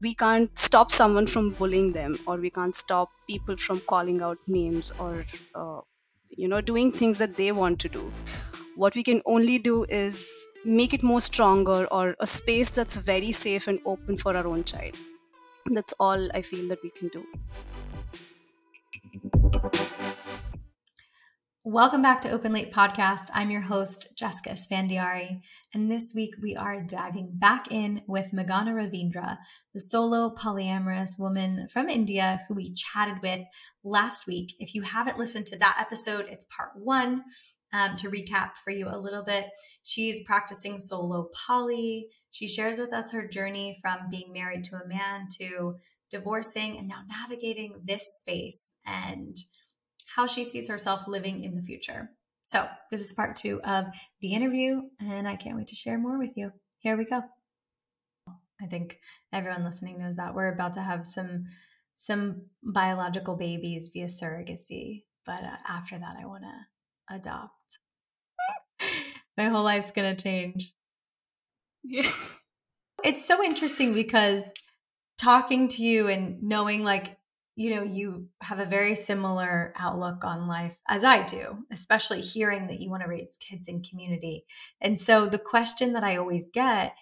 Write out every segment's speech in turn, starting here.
We can't stop someone from bullying them or we can't stop people from calling out names or uh, you know doing things that they want to do. What we can only do is make it more stronger or a space that's very safe and open for our own child. That's all i feel that we can do Welcome back to Open Late Podcast. I'm your host, Jessica Esfandiari, and this week we are diving back in with Meghana Ravindra, the solo polyamorous woman from India who we chatted with last week. If you haven't listened to that episode, it's part one. Um, to recap for you a little bit, she's practicing solo poly. She shares with us her journey from being married to a man to divorcing and now navigating this space and how she sees herself living in the future. So, this is part two of the interview, and I can't wait to share more with you. Here we go. I think everyone listening knows that we're about to have some some biological babies via surrogacy, but uh, after that, I want to adopt. My whole life's gonna change. yeah It's so interesting because talking to you and knowing like you know you have a very similar outlook on life as I do, especially hearing that you want to raise kids in community. And so the question that I always get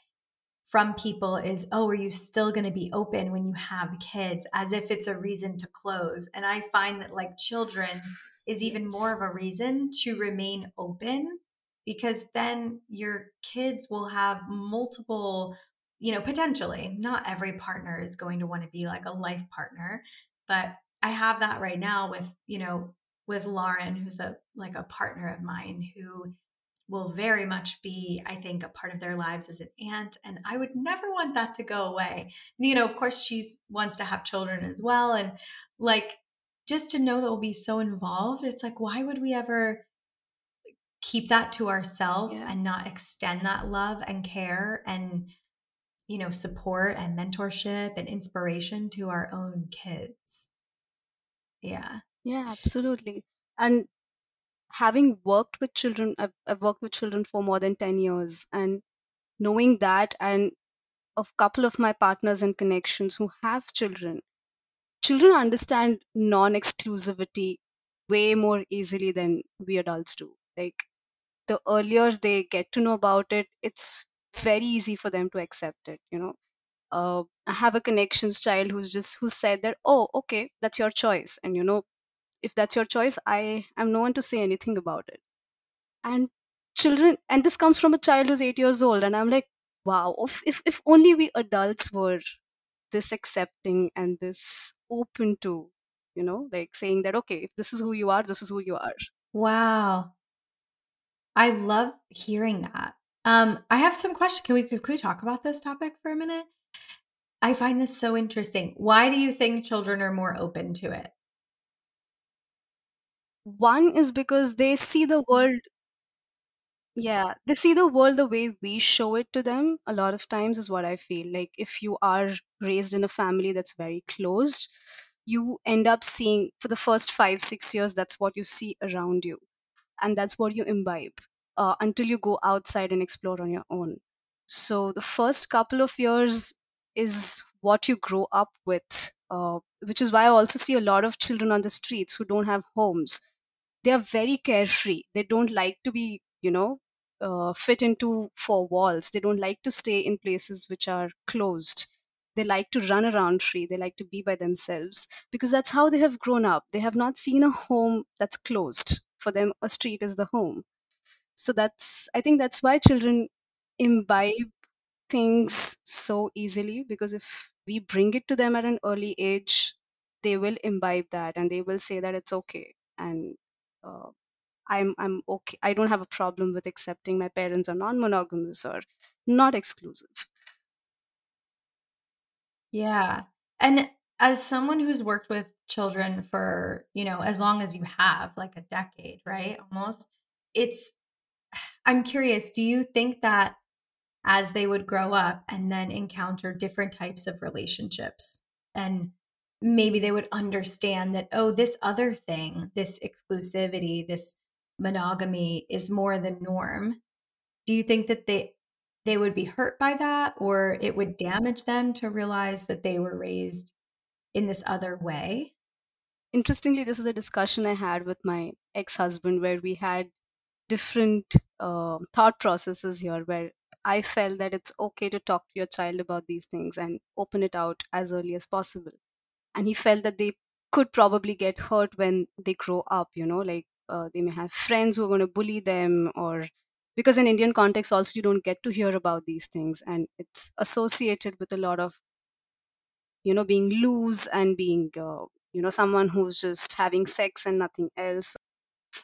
from people is, "Oh, are you still going to be open when you have kids?" as if it's a reason to close. And I find that like children is even more of a reason to remain open because then your kids will have multiple you know potentially not every partner is going to want to be like a life partner but i have that right now with you know with lauren who's a like a partner of mine who will very much be i think a part of their lives as an aunt and i would never want that to go away you know of course she wants to have children as well and like just to know that we'll be so involved it's like why would we ever keep that to ourselves Yeah. and not extend that love and care and you know support and mentorship and inspiration to our own kids. Yeah. Yeah absolutely. And having worked with children I've, I've worked with children for more than 10 years and knowing that and a couple of my partners and connections who have children children understand non-exclusivity way more easily than we adults do. Like the earlier they get to know about it it's very easy for them to accept it you know? Uh, i have a connections child who's just who said that oh okay that's your choice. And you know if that's your choice i am no one to say anything about it. And children and this comes from a child who's 8 years old and i'm like wow if if, if only we adults were this accepting and this open to you know like saying that okay if this is who you are this is who you are. Wow. I love hearing that um i have some questions can we can we talk about this topic for a minute? I find this so interesting. Why do you think children are more open to it? One is because they see the world yeah they see the world the way we show it to them a lot of times is what i feel. Like if you are raised in a family that's very closed you end up seeing for the first five six years that's what you see around you and that's what you imbibe uh, until you go outside and explore on your own. So the first couple of years is what you grow up with uh, which is why i also see a lot of children on the streets who don't have homes. They are very carefree. They don't like to be you know uh, fit into four walls. They don't like to stay in places which are closed. They like to run around free. They like to be by themselves because that's how they have grown up. They have not seen a home that's closed. For them a street is the home so that's i think that's why children imbibe things so easily because if we bring it to them at an early age they will imbibe that and they will say that it's okay and uh, i'm i'm okay i don't have a problem with accepting my parents are non-monogamous or not exclusive Yeah. And as someone who's worked with children for, you know, as long as you have, like a decade, right? Almost. It's I'm curious, do you think that as they would grow up and then encounter different types of relationships and maybe they would understand that oh this other thing this exclusivity this monogamy is more the norm do you think that they they would be hurt by that or it would damage them to realize that they were raised in this other way? Interestingly, this is a discussion I had with my ex husband where we had different uh, thought processes here where I felt that it's okay to talk to your child about these things and open it out as early as possible. And he felt that they could probably get hurt when they grow up, you know, like uh, they may have friends who are going to bully them or because in Indian context also you don't get to hear about these things and it's associated with a lot of you know being loose and being uh, you know someone who's just having sex and nothing else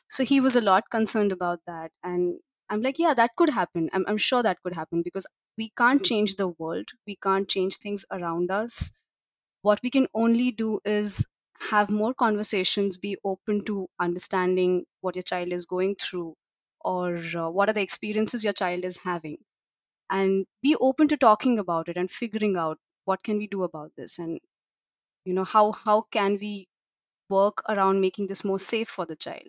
so he was a lot concerned about that. And i'm like yeah that could happen. I'm, I'm sure that could happen because we can't change the world. We can't change things around us. What we can only do is have more conversations be open to understanding what your child is going through or uh, what are the experiences your child is having. And be open to talking about it and figuring out what can we do about this and you know how how can we work around making this more safe for the child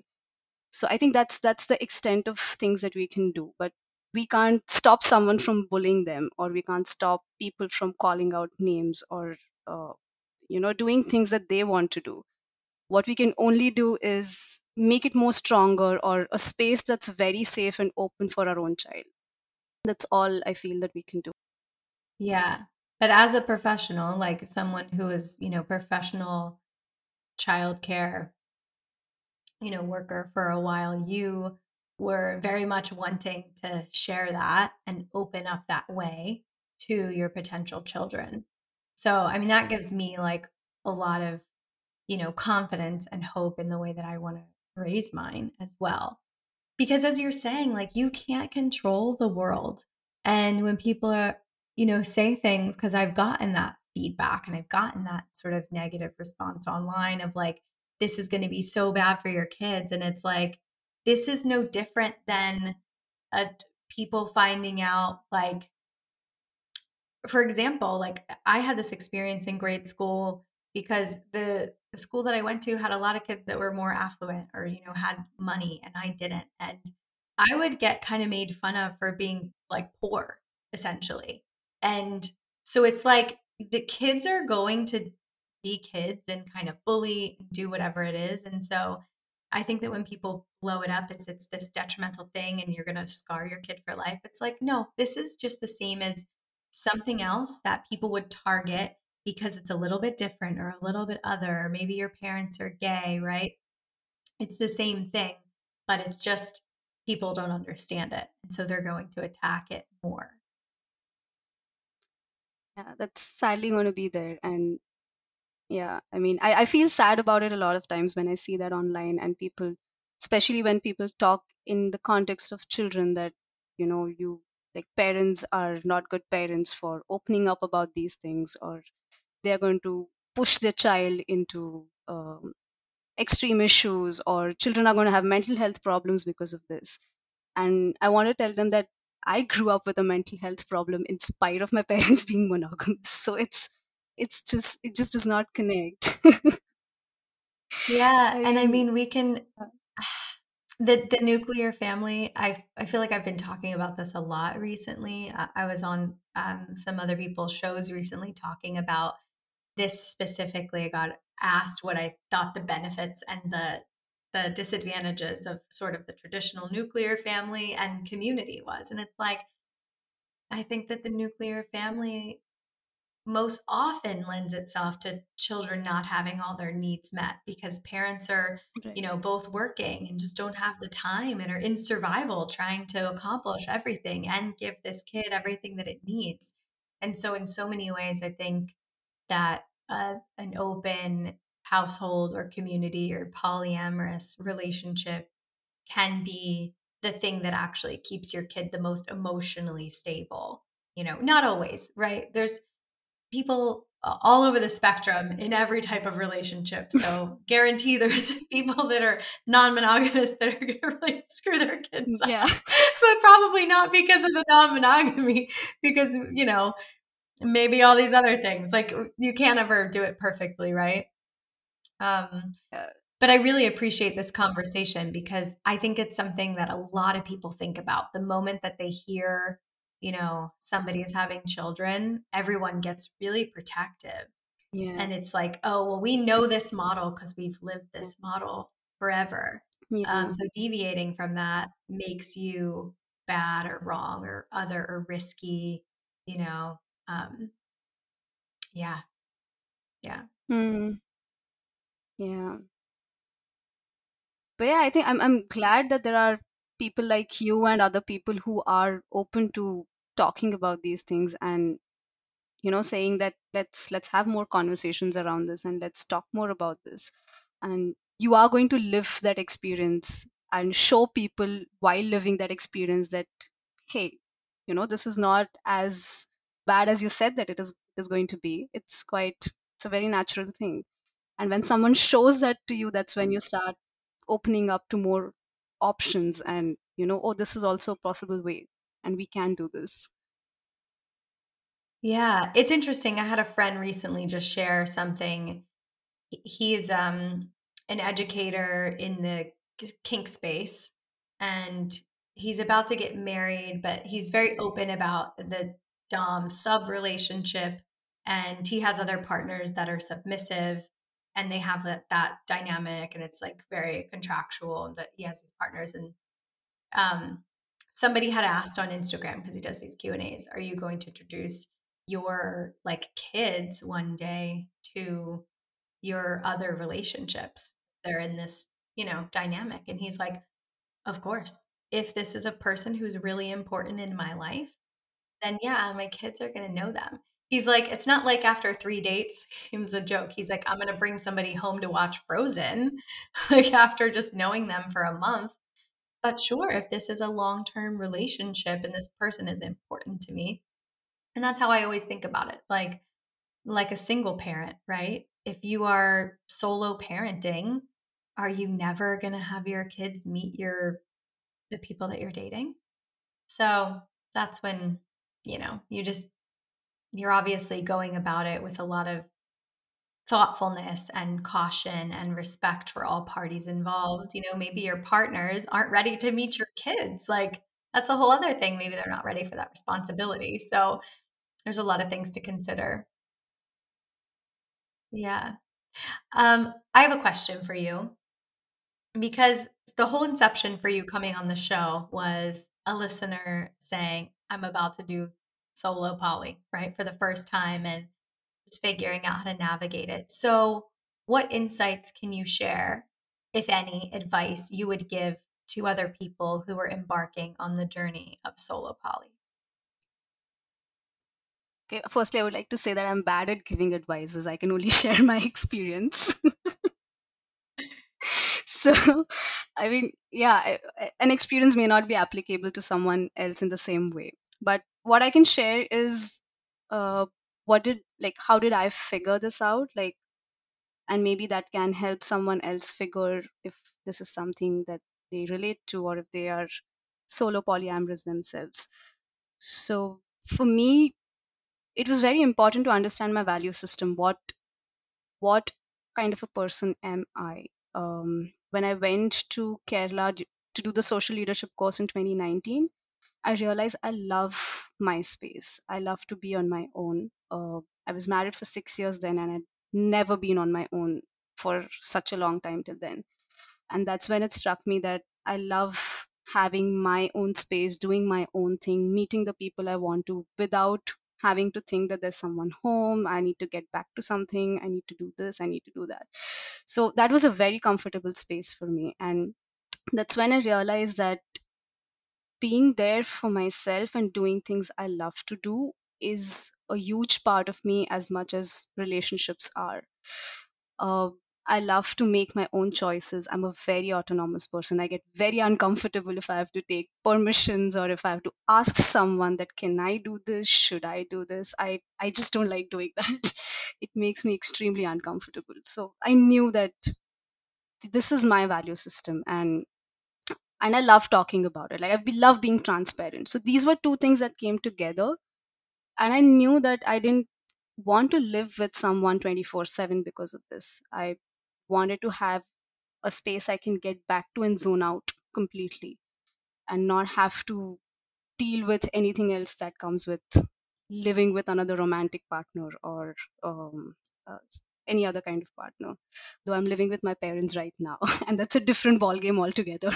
so i think that's that's the extent of things that we can do but we can't stop someone from bullying them or we can't stop people from calling out names or uh, you know doing things that they want to do. What we can only do is make it more stronger or a space that's very safe and open for our own child. That's all i feel that we can do. Yeah. But as a professional like someone who is you know professional childcare you know worker for a while you were very much wanting to share that and open up that way to your potential children. So i mean that gives me like a lot of you know confidence and hope in the way that i want to raise mine as well. Because as you're saying like you can't control the world. And when people are you know say things because i've gotten that feedback and i've gotten that sort of negative response online of like this is going to be so bad for your kids and it's like this is no different than uh, a, people finding out like for example like i had this experience in grade school because the the school that i went to had a lot of kids that were more affluent or you know had money and i didn't and i would get kind of made fun of for being like poor essentially and so it's like the kids are going to be kids and kind of bully do whatever it is. And so I think that when people blow it up as it's this detrimental thing and you're going to scar your kid for life, it's like, no, this is just the same as something else that people would target because it's a little bit different or a little bit other. Maybe your parents are gay, right? It's the same thing, but it's just people don't understand it. And so they're going to attack it more. yeah that's sadly going to be there and yeah i mean I, I feel sad about it a lot of times when i see that online and people especially when people talk in the context of children that you know you like parents are not good parents for opening up about these things or they're going to push their child into um, extreme issues or children are going to have mental health problems because of this. And i want to tell them that i grew up with a mental health problem in spite of my parents being monogamous. So it's it's just it just does not connect Yeah, and I mean, mean we can uh, the the nuclear family. I I feel like I've been talking about this a lot recently. I, I was on um, some other people's shows recently talking about this specifically. I got asked what I thought the benefits and the the disadvantages of sort of the traditional nuclear family and community was, and it's like I think that the nuclear family most often lends itself to children not having all their needs met because parents are right. you know both working and just don't have the time and are in survival trying to accomplish everything and give this kid everything that it needs. And so in so many ways i think that uh, an open household or community or polyamorous relationship can be the thing that actually keeps your kid the most emotionally stable you know not always right? There's people all over the spectrum in every type of relationship. So guarantee there's people that are non-monogamous that are going to really screw their kids up. Yeah. but probably not because of the non-monogamy, because you know maybe all these other things. Like you can't ever do it perfectly, right? Um, but I really appreciate this conversation because I think it's something that a lot of people think about. The moment that they hear, you know, somebody is having children, everyone gets really protective. Yeah. And it's like, oh, well, we know this model because we've lived this model forever. yeah. Um, so deviating from that makes you bad or wrong or other or risky, you know. Um, yeah. Yeah. Hmm. Yeah. But yeah, I think I'm I'm glad that there are people like you and other people who are open to talking about these things and you know saying that let's let's have more conversations around this and let's talk more about this. And you are going to live that experience and show people while living that experience that hey you know this is not as bad as you said that it is it is going to be. It's quite it's a very natural thing. And when someone shows that to you that's when you start opening up to more options and you know oh this is also a possible way and we can do this Yeah, it's interesting. I had a friend recently just share something. He- He's um an educator in the kink space and he's about to get married, but he's very open about the dom sub relationship and he has other partners that are submissive and they have that that dynamic and it's like very contractual that he has his partners and um, somebody had asked on Instagram because he does these Q and A's. Are you going to introduce your like kids one day to your other relationships? They're in this, you know, dynamic, and he's like, of course. If this is a person who's really important in my life, then yeah, my kids are going to know them. He's like, it's not like after three dates, it was a joke. He's like, I'm going to bring somebody home to watch Frozen, like after just knowing them for a month. But sure, if this is a long term relationship and this person is important to me, and that's how I always think about it. Like, like a single parent, right? If you are solo parenting, are you never going to have your kids meet your the people that you're dating? So that's when, you know, you just you're obviously going about it with a lot of thoughtfulness and caution and respect for all parties involved. You know, maybe your partners aren't ready to meet your kids. Like that's a whole other thing. Maybe they're not ready for that responsibility. So there's a lot of things to consider. Yeah. Um, I have a question for you because the whole inception for you coming on the show was a listener saying, I'm about to do solo poly, right, for the first time and figuring out how to navigate it. So, what insights can you share, if any, advice you would give to other people who are embarking on the journey of solo poly? okay firstly i would like to say that i'm bad at giving advices i can only share my experience so i mean yeah an experience may not be applicable to someone else in the same way but what i can share is uh what did like how did i figure this out? Like and maybe that can help someone else figure if this is something that they relate to or if they are solo polyamorous themselves. So for me it was very important to understand my value system. What what kind of a person am i? Um, when i went to kerala to do the social leadership course in 2019 i realized i love my space. I love to be on my own. Uh, i was married for six years then and i'd never been on my own for such a long time till then. And that's when it struck me that i love having my own space doing my own thing meeting the people i want to without having to think that there's someone home i need to get back to something i need to do this i need to do that. So that was a very comfortable space for me. And that's when i realized that being there for myself and doing things i love to do is a huge part of me as much as relationships are uh, I love to make my own choices. I'm a very autonomous person. I get very uncomfortable if I have to take permissions or if I have to ask someone that can I do this? Should I do this? I I just don't like doing that. It makes me extremely uncomfortable. So I knew that this is my value system and and I love talking about it. Like I love being transparent. So these were two things that came together and I knew that I didn't want to live with someone 24 7 because of this. I wanted to have a space I can get back to and zone out completely and not have to deal with anything else that comes with living with another romantic partner or um, uh, any other kind of partner. Though I'm living with my parents right now, and that's a different ball game altogether.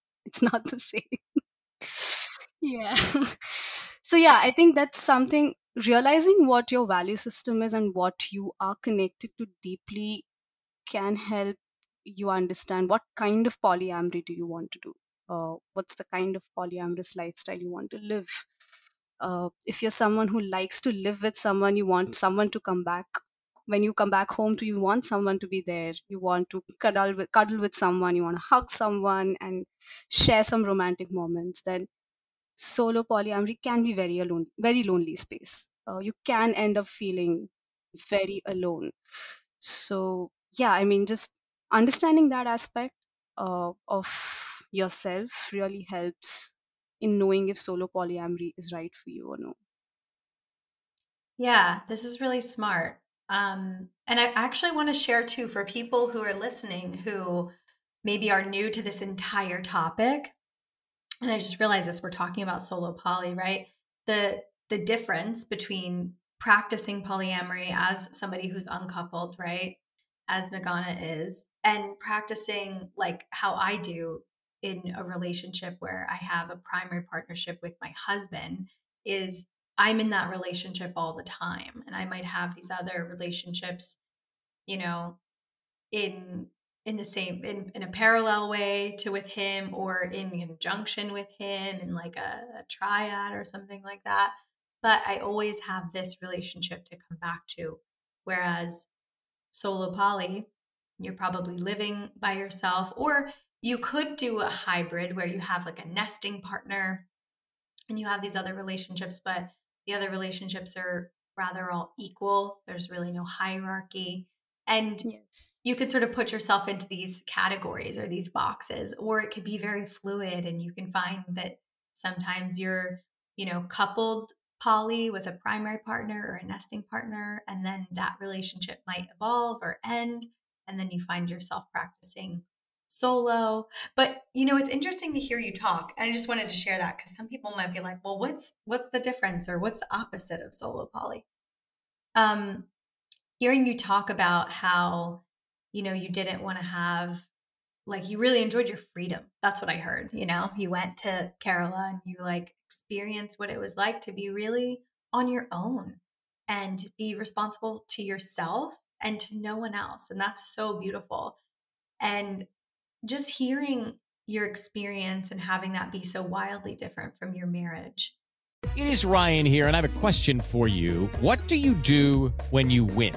it's not the same. yeah. So, yeah, I think that's something realizing what your value system is and what you are connected to deeply can help you understand what kind of polyamory do you want to do? Uh, what's the kind of polyamorous lifestyle you want to live? Uh, if you're someone who likes to live with someone you want someone to come back when you come back home to you want someone to be there. You want to cuddle with cuddle with someone you want to hug someone and share some romantic moments then solo polyamory can be very alone very lonely space. Uh, you can end up feeling very alone. So yeah i mean just understanding that aspect uh, of yourself really helps in knowing if solo polyamory is right for you or no. Yeah this is really smart. Um, and i actually want to share too for people who are listening who maybe are new to this entire topic and i just realized this we're talking about solo poly right? The the difference between practicing polyamory as somebody who's uncoupled right as Meghana is and practicing like how I do in a relationship where I have a primary partnership with my husband is I'm in that relationship all the time and I might have these other relationships you know in in the same in, in a parallel way to with him or in conjunction with him in like a, a triad or something like that but I always have this relationship to come back to whereas solo poly, you're probably living by yourself, or you could do a hybrid where you have like a nesting partner and you have these other relationships, but the other relationships are rather all equal. There's really no hierarchy. And yes. you could sort of put yourself into these categories or these boxes, or it could be very fluid. And you can find that sometimes you're, you know, coupled poly with a primary partner or a nesting partner, and then that relationship might evolve or end, and then you find yourself practicing solo. But you know, it's interesting to hear you talk. I just wanted to share that because some people might be like, "Well, what's what's the difference, or what's the opposite of solo poly?" Um, hearing you talk about how you know you didn't want to have like you really enjoyed your freedom. That's what I heard. You know, you went to Kerala and you like experienced what it was like to be really on your own and be responsible to yourself and to no one else. And that's so beautiful. And just hearing your experience and having that be so wildly different from your marriage. It is Ryan here, and I have a question for you. What do you do when you win?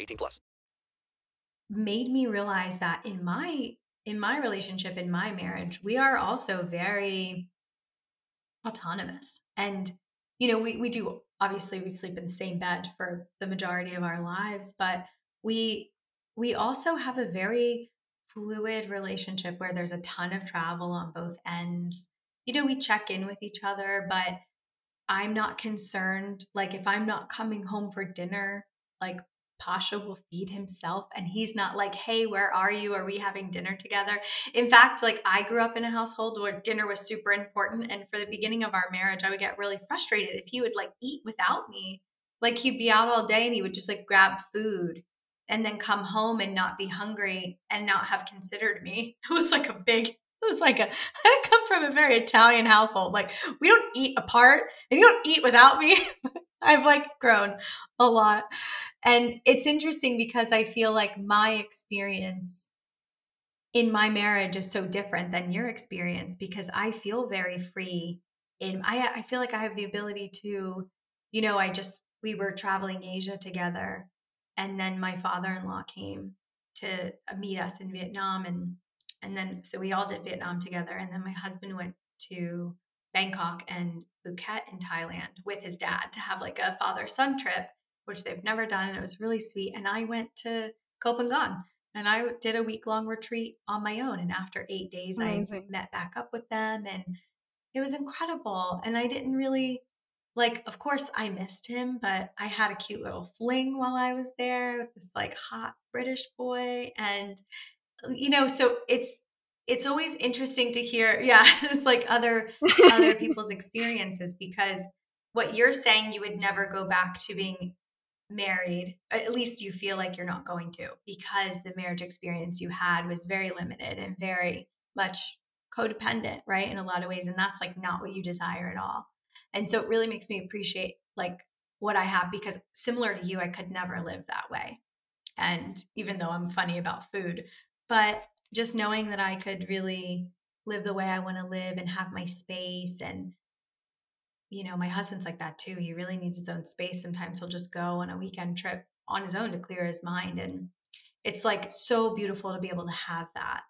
18 plus. Made me realize that in my in my relationship, in my marriage, we are also very autonomous. And, you know, we, we do obviously we sleep in the same bed for the majority of our lives, but we we also have a very fluid relationship where there's a ton of travel on both ends. You know, we check in with each other, but I'm not concerned. Like, if I'm not coming home for dinner, like, Pasha will feed himself and he's not like, hey, where are you? Are we having dinner together? In fact, like I grew up in a household where dinner was super important. And for the beginning of our marriage, I would get really frustrated if he would like eat without me. Like he'd be out all day and he would just like grab food and then come home and not be hungry and not have considered me. It was like a big, it was like a, I come from a very Italian household. Like we don't eat apart and you don't eat without me. I've like grown a lot. And it's interesting because I feel like my experience in my marriage is so different than your experience because I feel very free in I I feel like I have the ability to you know I just we were traveling Asia together and then my father-in-law came to uh, meet us in Vietnam and and then so we all did Vietnam together and then my husband went to Bangkok and Phuket in Thailand with his dad to have like a father son trip which they've never done and it was really sweet and I went to Phangan and I did a week long retreat on my own and after 8 days Amazing. I met back up with them and it was incredible and I didn't really like of course i missed him but i had a cute little fling while i was there with this like hot british boy and you know so it's it's always interesting to hear yeah like other other people's experiences because what you're saying you would never go back to being married at least you feel like you're not going to because the marriage experience you had was very limited and very much codependent right in a lot of ways and that's like not what you desire at all and so it really makes me appreciate like what I have because similar to you, I could never live that way. And even though I'm funny about food, but just knowing that I could really live the way I want to live and have my space and you know, my husband's like that too. He really needs his own space. Sometimes he'll just go on a weekend trip on his own to clear his mind and it's like so beautiful to be able to have that.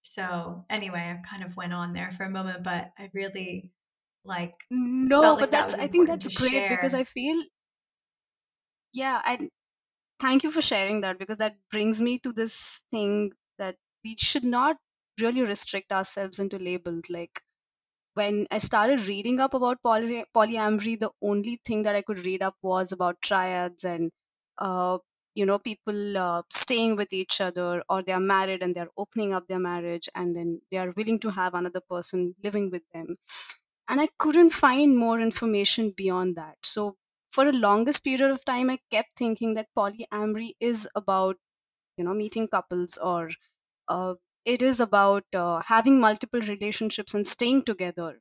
So, anyway, I kind of went on there for a moment, but I really like no but like that that's was i think that's great because i feel yeah and thank you for sharing that because that brings me to this thing that we should not really restrict ourselves into labels. Like when i started reading up about poly- polyamory the only thing that i could read up was about triads and uh, you know people uh, staying with each other or they are married and they're opening up their marriage and then they are willing to have another person living with them. And i couldn't find more information beyond that. So for a longest period of time i kept thinking that polyamory is about you know meeting couples or uh, it is about uh, having multiple relationships and staying together.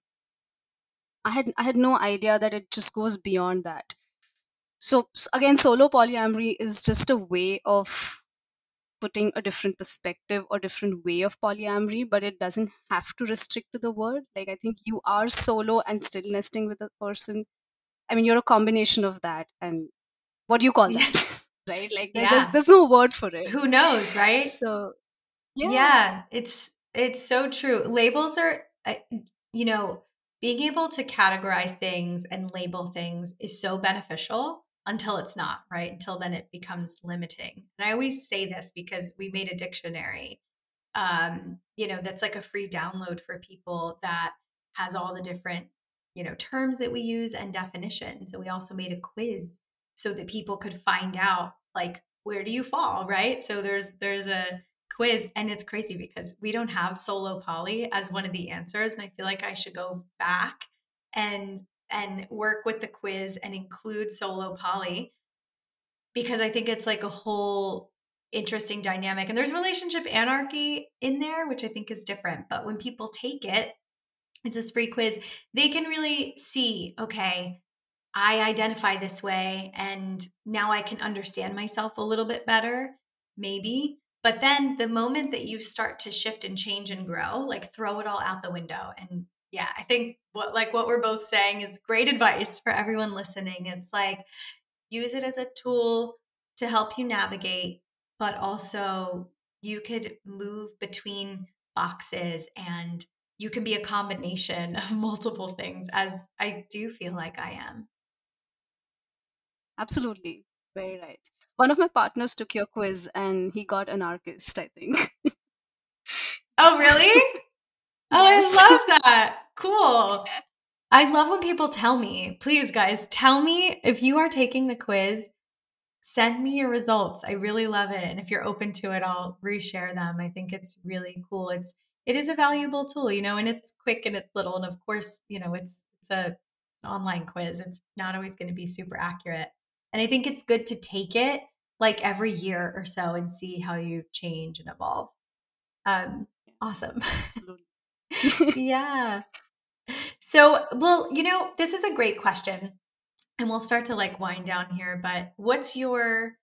I had i had no idea that it just goes beyond that. So s- again solo polyamory is just a way of putting a different perspective or different way of polyamory but it doesn't have to restrict to the word like i think you are solo and still nesting with a person. I mean you're a combination of that and what do you call that? Right? Like there- there's Yeah. there's no word for it. Who knows, right? so yeah, Yeah, it's it's so true. Labels are uh, you know, being able to categorize things and label things is so beneficial until it's not, right? Until then it becomes limiting. And I always say this because we made a dictionary um, you know, that's like a free download for people that has all the different, you know, terms that we use and definitions. And we also made a quiz so that people could find out like where do you fall, right? So there's there's a quiz and it's crazy because we don't have solo poly as one of the answers and I feel like I should go back and and work with the quiz and include solo poly because I think it's like a whole interesting dynamic. And there's relationship anarchy in there, which I think is different. But when people take it, it's this free quiz, they can really see, okay, I identify this way and now I can understand myself a little bit better, maybe. But then the moment that you start to shift and change and grow, like throw it all out the window. And yeah, I think what like what we're both saying is great advice for everyone listening. It's like use it as a tool to help you navigate, but also you could move between boxes and you can be a combination of multiple things, as I do feel like I am. absolutely very right one of my partners took your quiz and he got anarchist i think Oh, really? Oh, Yes. I love that. Cool. I love when people tell me, please, guys, tell me if you are taking the quiz, send me your results. I really love it. And if you're open to it, I'll reshare them. I think it's really cool. It's it is a valuable tool, you know, and it's quick and it's little. And of course, you know, it's it's a it's an online quiz. It's not always going to be super accurate. And I think it's good to take it like every year or so and see how you change and evolve. Um, awesome. Absolutely. yeah. So, well, you know, this is a great question. And we'll start to like wind down here, but what's your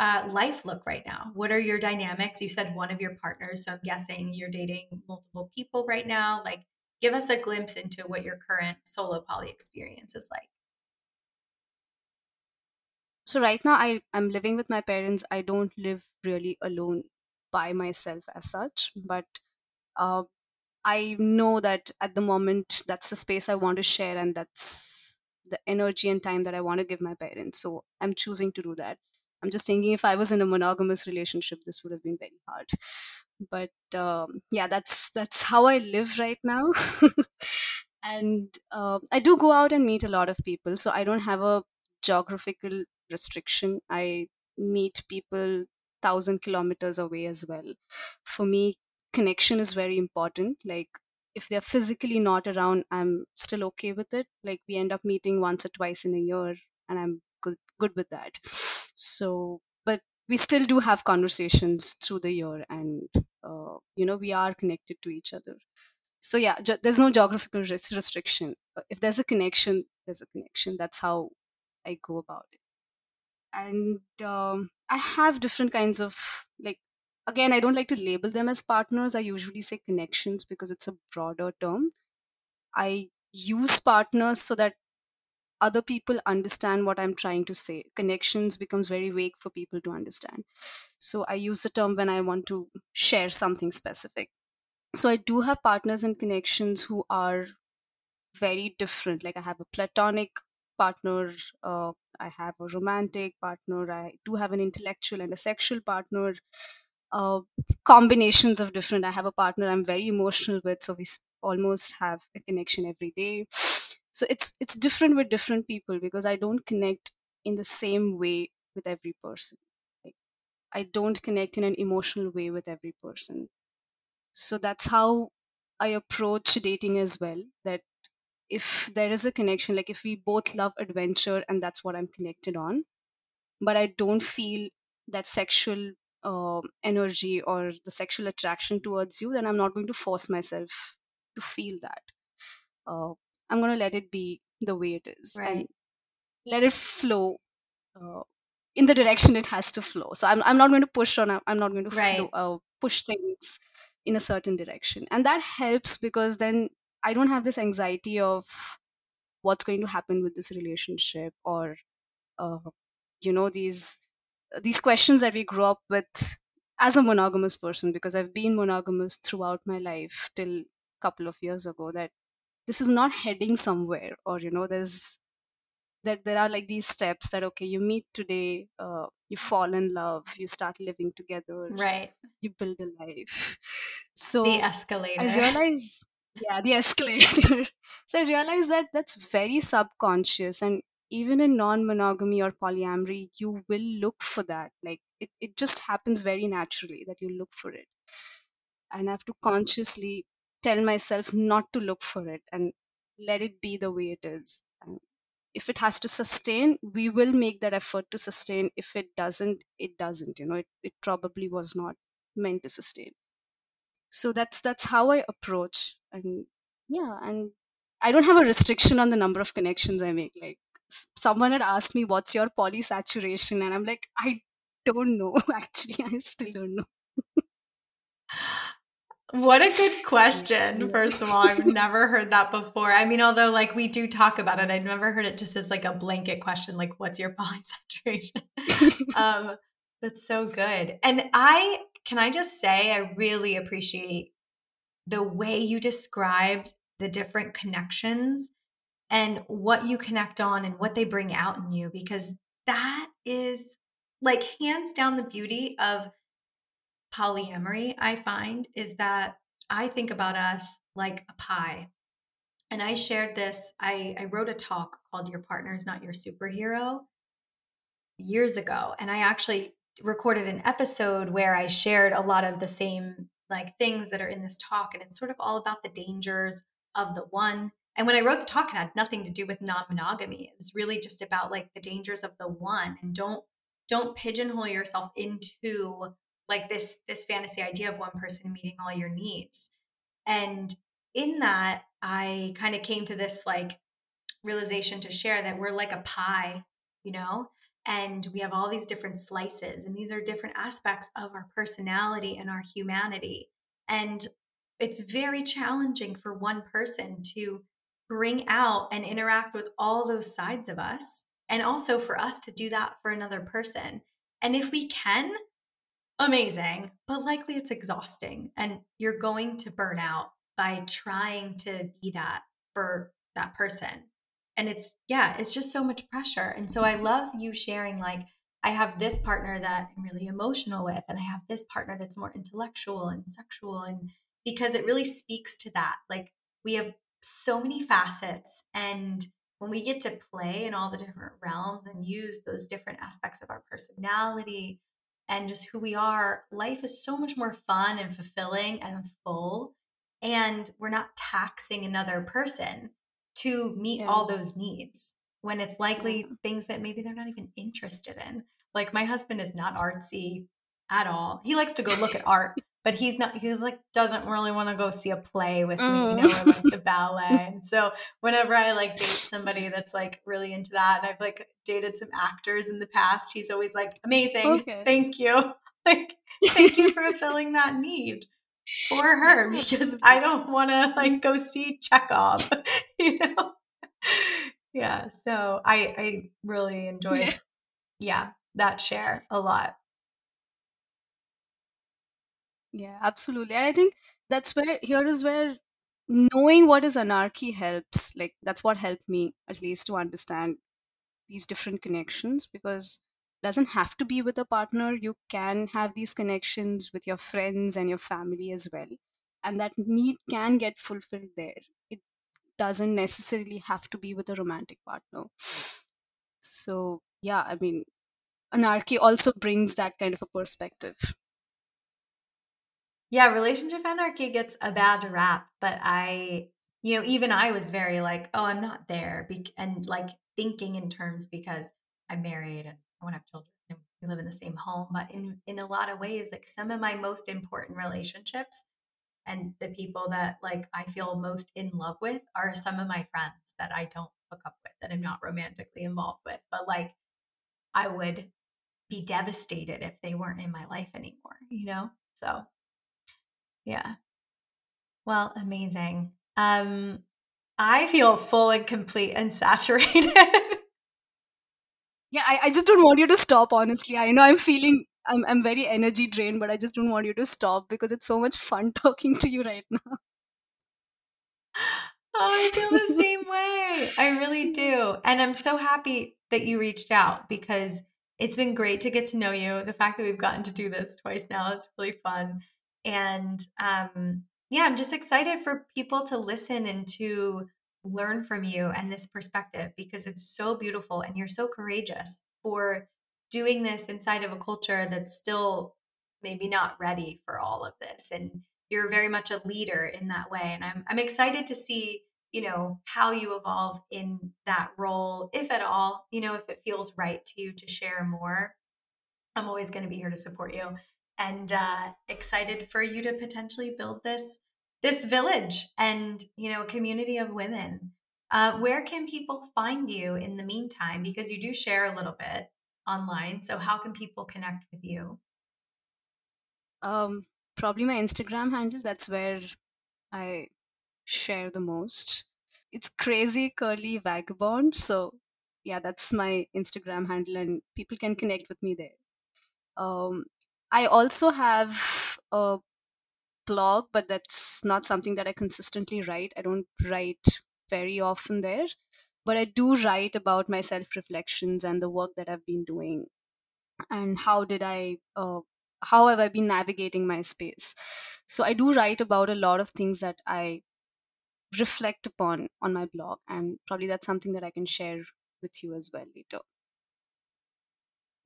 uh, life look right now? What are your dynamics? You said one of your partners, so I'm guessing you're dating multiple people right now. Like, give us a glimpse into what your current solo poly experience is like. So right now I I'm living with my parents. I don't live really alone by myself as such, but uh, I know that at the moment that's the space I want to share and that's the energy and time that I want to give my parents. So I'm choosing to do that. I'm just thinking if I was in a monogamous relationship, this would have been very hard. But um, yeah, that's that's how I live right now. and uh, I do go out and meet a lot of people, so I don't have a geographical restriction. I meet people thousand kilometers away as well. For me, connection is very important. Like if they're physically not around, I'm still okay with it. Like we end up meeting once or twice in a year, and I'm good good with that. So, but we still do have conversations through the year, and uh, you know we are connected to each other. So yeah, ge- there's no geographical res- restriction. Uh, If there's a connection, there's a connection. That's how I go about it and um, i have different kinds of like again i don't like to label them as partners. I usually say connections because it's a broader term. I use partners so that other people understand what i'm trying to say. Connections becomes very vague for people to understand. So i use the term when i want to share something specific. So i do have partners and connections who are very different. Like i have a platonic partner uh, i have a romantic partner i do have an intellectual and a sexual partner uh, combinations of different. I have a partner i'm very emotional with so we almost have a connection every day. So it's it's different with different people because i don't connect in the same way with every person. Like i don't connect in an emotional way with every person. So that's how i approach dating as well that if there is a connection like if we both love adventure and that's what i'm connected on but i don't feel that sexual um energy or the sexual attraction towards you then i'm not going to force myself to feel that uh, i'm going to let it be the way it is and Right. let it flow uh, in the direction it has to flow so i'm, I'm not going to push on i'm not going to Right. flow, uh, push things in a certain direction and that helps because then i don't have this anxiety of what's going to happen with this relationship or uh, you know these these questions that we grow up with as a monogamous person because i've been monogamous throughout my life till a couple of years ago that this is not heading somewhere or you know there's that there are like these steps that okay you meet today uh, you fall in love you start living together Right. you build a life so The escalator. I realize, yeah, the escalator. so I realize that that's very subconscious, and even in non-monogamy or polyamory, you will look for that. Like it, it just happens very naturally that you look for it, and I have to consciously tell myself not to look for it and let it be the way it is. And if it has to sustain, we will make that effort to sustain. If it doesn't, it doesn't. You know, it, it probably was not meant to sustain so that's that's how i approach and yeah and i don't have a restriction on the number of connections i make like s- someone had asked me what's your polysaturation and i'm like i don't know actually i still don't know What a good question. First of all, I've never heard that before. I mean, although like we do talk about it, I've never heard it just as like a blanket question, like what's your polysaturation? um, that's so good. And I can I just say I really appreciate the way you described the different connections and what you connect on and what they bring out in you because that is like hands down the beauty of polyamory i find is that I think about us like a pie. And I shared this, I, I wrote a talk called Your Partner is Not Your Superhero years ago. And I actually recorded an episode where I shared a lot of the same like things that are in this talk. And it's sort of all about the dangers of the one. And when I wrote the talk, it had nothing to do with non-monogamy. It was really just about like the dangers of the one and don't don't pigeonhole yourself into like this this fantasy idea of one person meeting all your needs. And in that, I kind of came to this like realization to share that we're like a pie, you know, and we have all these different slices, and these are different aspects of our personality and our humanity. And it's very challenging for one person to bring out and interact with all those sides of us, and also for us to do that for another person. And if we can, amazing, but likely it's exhausting, and you're going to burn out by trying to be that for that person. And it's, yeah, it's just so much pressure. And so I love you sharing, like, I have this partner that I'm really emotional with, and I have this partner that's more intellectual and sexual. And because it really speaks to that. Like, we have so many facets. And when we get to play in all the different realms and use those different aspects of our personality and just who we are, life is so much more fun and fulfilling and full and we're not taxing another person to meet Yeah. all those needs when it's likely Yeah. things that maybe they're not even interested in. Like my husband is not artsy at all. He likes to go look at art, but he's not he's like doesn't really want to go see a play with me, you know, or like Mm. the ballet. And so whenever I like date somebody that's like really into that, and I've like dated some actors in the past, he's always like, Amazing, Okay. thank you. Like, thank you for fulfilling that need for her because. I don't want to mm. like go see Chekhov, you know? Yeah. So I I really enjoyed Yeah. yeah, that share a lot. Yeah, absolutely. And I think that's where here is where knowing what is anarchy helps. Like that's what helped me at least to understand these different connections because doesn't have to be with a partner. You can have these connections with your friends and your family as well. And that need can get fulfilled there. It doesn't necessarily have to be with a romantic partner. So yeah, I mean anarchy also brings that kind of a perspective. Yeah, relationship anarchy gets a bad rap, but I, you know, even I was very like, oh, I'm not there, and like thinking in terms because I'm married and I want to have children and we live in the same home. But in in a lot of ways, like some of my most important relationships and the people that like I feel most in love with are some of my friends that I don't hook up with, that I'm not romantically involved with, but like I would be devastated if they weren't in my life anymore, you know? So yeah. Well, amazing. Um, I feel full and complete and saturated. Yeah, I, I just don't want you to stop, honestly. I know I'm feeling I'm I'm very energy drained, but I just don't want you to stop because it's so much fun talking to you right now. oh, I feel the same way. I really do. And I'm so happy that you reached out because it's been great to get to know you. The fact that we've gotten to do this twice now, it's really fun. And um, yeah, I'm just excited for people to listen and to learn from you and this perspective because it's so beautiful and you're so courageous for doing this inside of a culture that's still maybe not ready for all of this and you're very much a leader in that way and I'm I'm excited to see you know how you evolve in that role if at all you know if it feels right to you to share more. I'm always going to be here to support you and uh excited for you to potentially build this this village and you know a community of women uh, where can people find you in the meantime because you do share a little bit online so how can people connect with you Um, probably my Instagram handle. That's where I share the most. It's crazy curly vagabond. So yeah, that's my Instagram handle, and people can connect with me there. Um, I also have a blog, but that's not something that I consistently write. I don't write very often there, but I do write about my self reflections and the work that I've been doing and how did I, uh, how have I been navigating my space. So I do write about a lot of things that I reflect upon on my blog, and probably that's something that I can share with you as well later.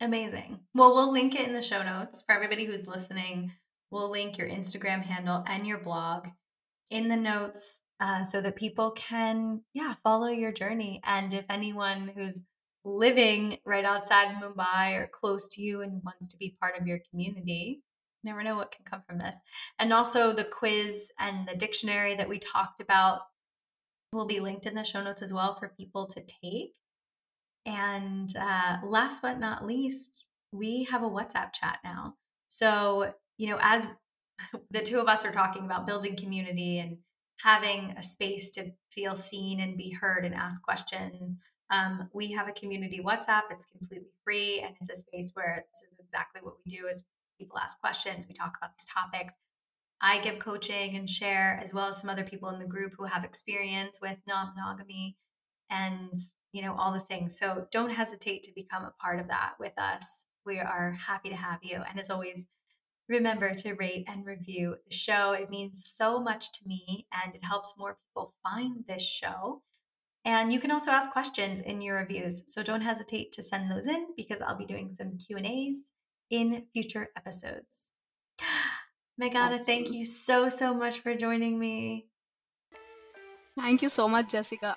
Amazing. Well, we'll link it in the show notes for everybody who's listening. We'll link your Instagram handle and your blog in the notes uh, so that people can, yeah, follow your journey. And if anyone who's living right outside Mumbai or close to you and wants to be part of your community, never know what can come from this. And also the quiz and the dictionary that we talked about will be linked in the show notes as well for people to take. And uh, last but not least, we have a WhatsApp chat now. So, you know, as the two of us are talking about building community and having a space to feel seen and be heard and ask questions, um, we have a community WhatsApp. It's completely free and it's a space where this is exactly what we do is people ask questions, we talk about these topics. I give coaching and share, as well as some other people in the group who have experience with non monogamy and you know, all the things. So don't hesitate to become a part of that with us. We are happy to have you. And as always, remember to rate and review the show. It means so much to me and it helps more people find this show. And you can also ask questions in your reviews. So don't hesitate to send those in because I'll be doing some Q&As in future episodes. Meghana, awesome. thank you so so much for joining me. Thank you so much, Jessica.